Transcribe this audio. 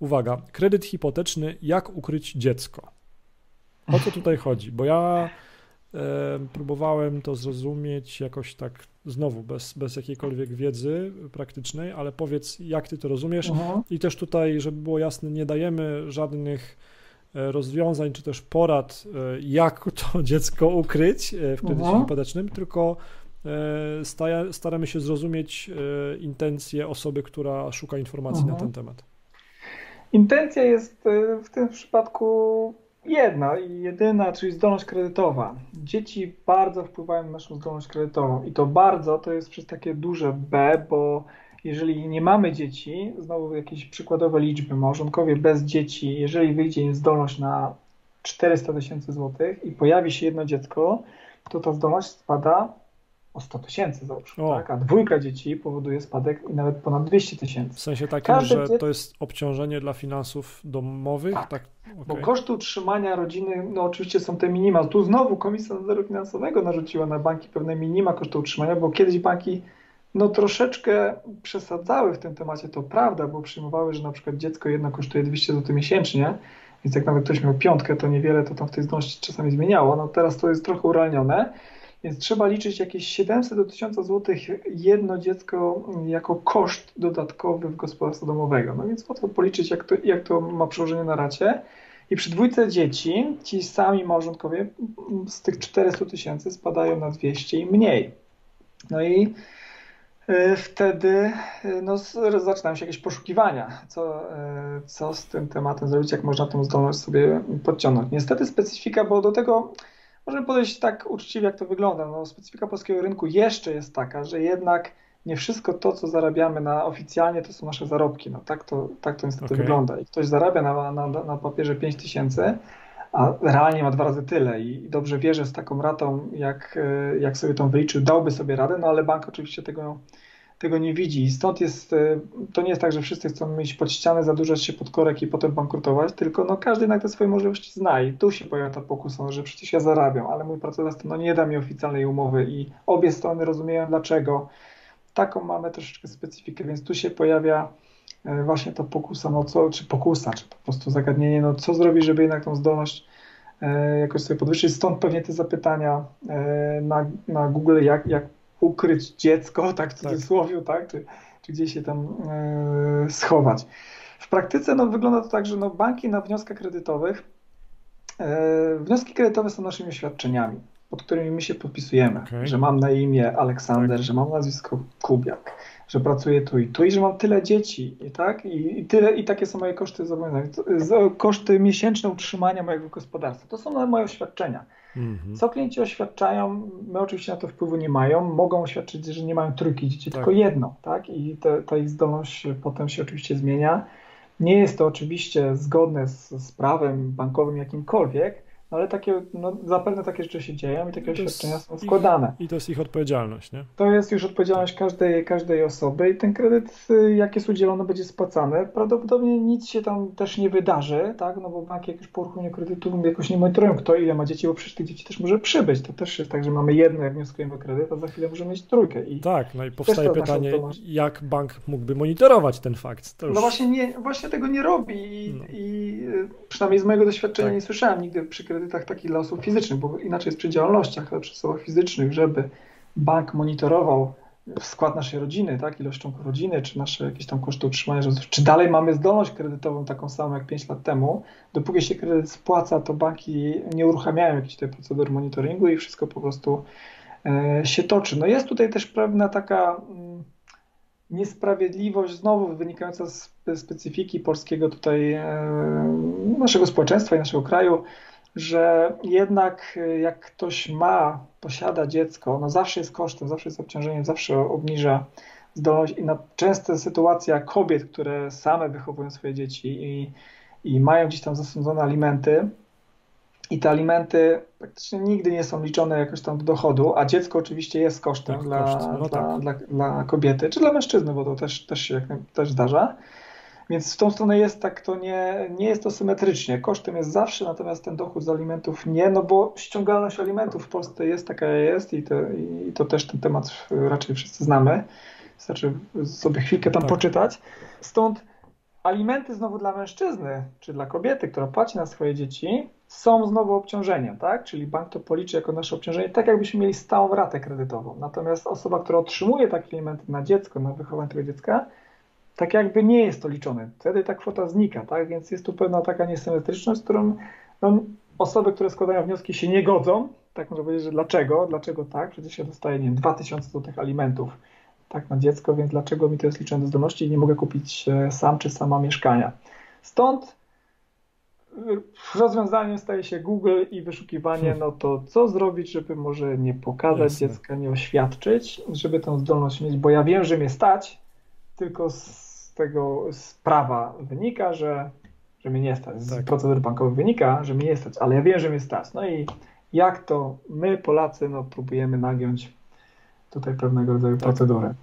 uwaga, kredyt hipoteczny, jak ukryć dziecko? O co tutaj chodzi? Bo ja e, próbowałem to zrozumieć jakoś tak znowu bez, bez jakiejkolwiek wiedzy praktycznej, ale powiedz, jak ty to rozumiesz. Mhm. I też tutaj, żeby było jasne, nie dajemy żadnych e, rozwiązań czy też porad, e, jak to dziecko ukryć w kredycie Mhm. hipotecznym, tylko staja- staramy się zrozumieć intencje osoby, która szuka informacji na Mhm. ten temat. Intencja jest y, w tym przypadku jedna i jedyna, czyli zdolność kredytowa. Dzieci bardzo wpływają na naszą zdolność kredytową i to bardzo to jest przez takie duże B, bo jeżeli nie mamy dzieci, znowu jakieś przykładowe liczby, małżonkowie bez dzieci, jeżeli wyjdzie im zdolność na 400 tysięcy złotych i pojawi się jedno dziecko, to ta zdolność spada o 100 tysięcy załóżmy, tak? a dwójka dzieci powoduje spadek i nawet ponad 200 W tysięcy. sensie takim, Każde że to jest obciążenie dla finansów domowych, tak? Tak. Bo okej. koszty utrzymania rodziny, no oczywiście są te minima. Tu znowu Komisja Nadzoru Finansowego narzuciła na banki pewne minima kosztu utrzymania, bo kiedyś banki no troszeczkę przesadzały w tym temacie, to prawda, bo przyjmowały, że na przykład dziecko jedno kosztuje 200 zł miesięcznie, więc jak nawet ktoś miał piątkę, to niewiele to tam w tej zdolności czasami zmieniało. No teraz to jest trochę urealnione, więc trzeba liczyć jakieś 700 do 1000 zł jedno dziecko jako koszt dodatkowy w gospodarstwie domowego. No więc łatwo policzyć, jak to, jak to ma przełożenie na racie. I przy dwójce dzieci ci sami małżonkowie z tych 400 tysięcy spadają na 200 i mniej. No i y, wtedy y, no, zaczynają się jakieś poszukiwania, co, y, co z tym tematem zrobić, jak można tą zdolność sobie podciągnąć. Niestety specyfika, bo do tego możemy podejść tak uczciwie, jak to wygląda. No, specyfika polskiego rynku jeszcze jest taka, że jednak nie wszystko to, co zarabiamy na oficjalnie, to są nasze zarobki. No, tak, to, tak to niestety Okej. wygląda. I ktoś zarabia na, na, na papierze 5 tysięcy, a realnie ma dwa razy tyle i i dobrze wie, że z taką ratą, jak, e, jak sobie tą wyliczył, dałby sobie radę, no ale bank oczywiście tego, tego nie widzi. I stąd jest, e, to nie jest tak, że wszyscy chcą mieć pod ścianę, zadłużać się pod korek i potem bankrutować, tylko no każdy jednak te swoje możliwości zna i tu się pojawia ta pokusa, że przecież ja zarabiam, ale mój pracodawca no, nie da mi oficjalnej umowy i obie strony rozumieją dlaczego. Taką mamy troszeczkę specyfikę, więc tu się pojawia e, właśnie ta pokusa, no co, czy pokusa, czy po prostu zagadnienie, no co zrobić, żeby jednak tą zdolność e, jakoś sobie podwyższyć. Stąd pewnie te zapytania na, na Google, jak, jak ukryć dziecko, tak w cudzysłowie, tak, czy, czy gdzieś się tam e, schować. W praktyce no, wygląda to tak, że no, banki na wnioskach kredytowych, e, wnioski kredytowe są naszymi oświadczeniami, pod którymi my się podpisujemy, Okej. że mam na imię Aleksander, Tak. że mam nazwisko Kubiak, że pracuję tu i tu i że mam tyle dzieci i tak i, i tyle i takie są moje koszty zobowiązań, koszty miesięczne utrzymania mojego gospodarstwa. To są moje oświadczenia. Mhm. Co klienci oświadczają, my oczywiście na to wpływu nie mają, mogą oświadczyć, że nie mają trójki dzieci, Tak. tylko jedno, tak? I te, ta ich zdolność potem się oczywiście zmienia. Nie jest to oczywiście zgodne z, z prawem bankowym jakimkolwiek, ale takie, no, zapewne takie rzeczy się dzieją i takie To oświadczenia są ich- składane. I to jest ich odpowiedzialność, nie? To jest już odpowiedzialność każdej, każdej osoby i ten kredyt, y, jak jest udzielony, będzie spłacany. Prawdopodobnie nic się tam też nie wydarzy, tak? No bo banki jakoś po uruchomieniu kredytu jakoś nie monitorują, kto ile ma dzieci, bo przecież tych dzieci też może przybyć. To też jest tak, że mamy jedno, jak wnioskujemy o kredyt, a za chwilę możemy mieć trójkę. I Tak, no i powstaje pytanie, jak bank mógłby monitorować ten fakt? To już... no właśnie, nie, właśnie tego nie robi i, No. i y, przynajmniej z mojego doświadczenia Tak. nie słyszałem nigdy przy kredytach takich dla osób fizycznych, bo inaczej jest przy działalnościach, ale przy osobach fizycznych, żeby bank monitorował skład naszej rodziny, tak, członków rodziny, czy nasze jakieś tam koszty utrzymania, czy dalej mamy zdolność kredytową taką samą jak 5 lat temu. Dopóki się kredyt spłaca, to banki nie uruchamiają jakiejś tej procedury monitoringu i wszystko po prostu e, się toczy. No jest tutaj też pewna taka mm, niesprawiedliwość znowu wynikająca z spe- specyfiki polskiego tutaj e, naszego społeczeństwa i naszego kraju, że jednak e, jak ktoś ma, posiada dziecko, no zawsze jest kosztem, zawsze jest obciążeniem, zawsze obniża zdolność i na częsta sytuacja kobiet, które same wychowują swoje dzieci i, i mają gdzieś tam zasądzone alimenty i te alimenty praktycznie nigdy nie są liczone jakoś tam do dochodu, a dziecko oczywiście jest kosztem Tak, dla, koszt, no dla, tak. dla, dla kobiety, czy dla mężczyzny, bo to też, też się też zdarza. Więc w tą stronę jest tak, to nie, nie jest to symetrycznie. Kosztem jest zawsze, natomiast ten dochód z alimentów nie, no bo ściągalność alimentów w Polsce jest taka jest i to, i to też ten temat raczej wszyscy znamy. Wystarczy sobie chwilkę tam Tak. poczytać. Stąd alimenty znowu dla mężczyzny, czy dla kobiety, która płaci na swoje dzieci, są znowu obciążeniem, tak? Czyli bank to policzy jako nasze obciążenie, tak jakbyśmy mieli stałą ratę kredytową. Natomiast osoba, która otrzymuje takie alimenty na dziecko, na wychowanie tego dziecka, tak jakby nie jest to liczone. Wtedy ta kwota znika, tak? Więc jest tu pewna taka niesymetryczność, z którą no, osoby, które składają wnioski się nie godzą, tak można powiedzieć, że dlaczego, dlaczego tak? Przecież ja dostaję, nie wiem, 2000 zł alimentów tak na dziecko, więc dlaczego mi to jest liczone do zdolności i nie mogę kupić e, sam czy sama mieszkania. Stąd e, rozwiązaniem staje się Google i wyszukiwanie, hmm. no to co zrobić, żeby może nie pokazać Jasne. dziecka, nie oświadczyć, żeby tę zdolność mieć, bo ja wiem, że mnie stać, tylko z tego z prawa wynika, że, że mnie nie stać, z tak. procedur bankowych wynika, że mnie nie stać, ale ja wiem, że mnie stać. No i jak to my, Polacy, no próbujemy nagiąć tutaj pewnego rodzaju tak. procedury.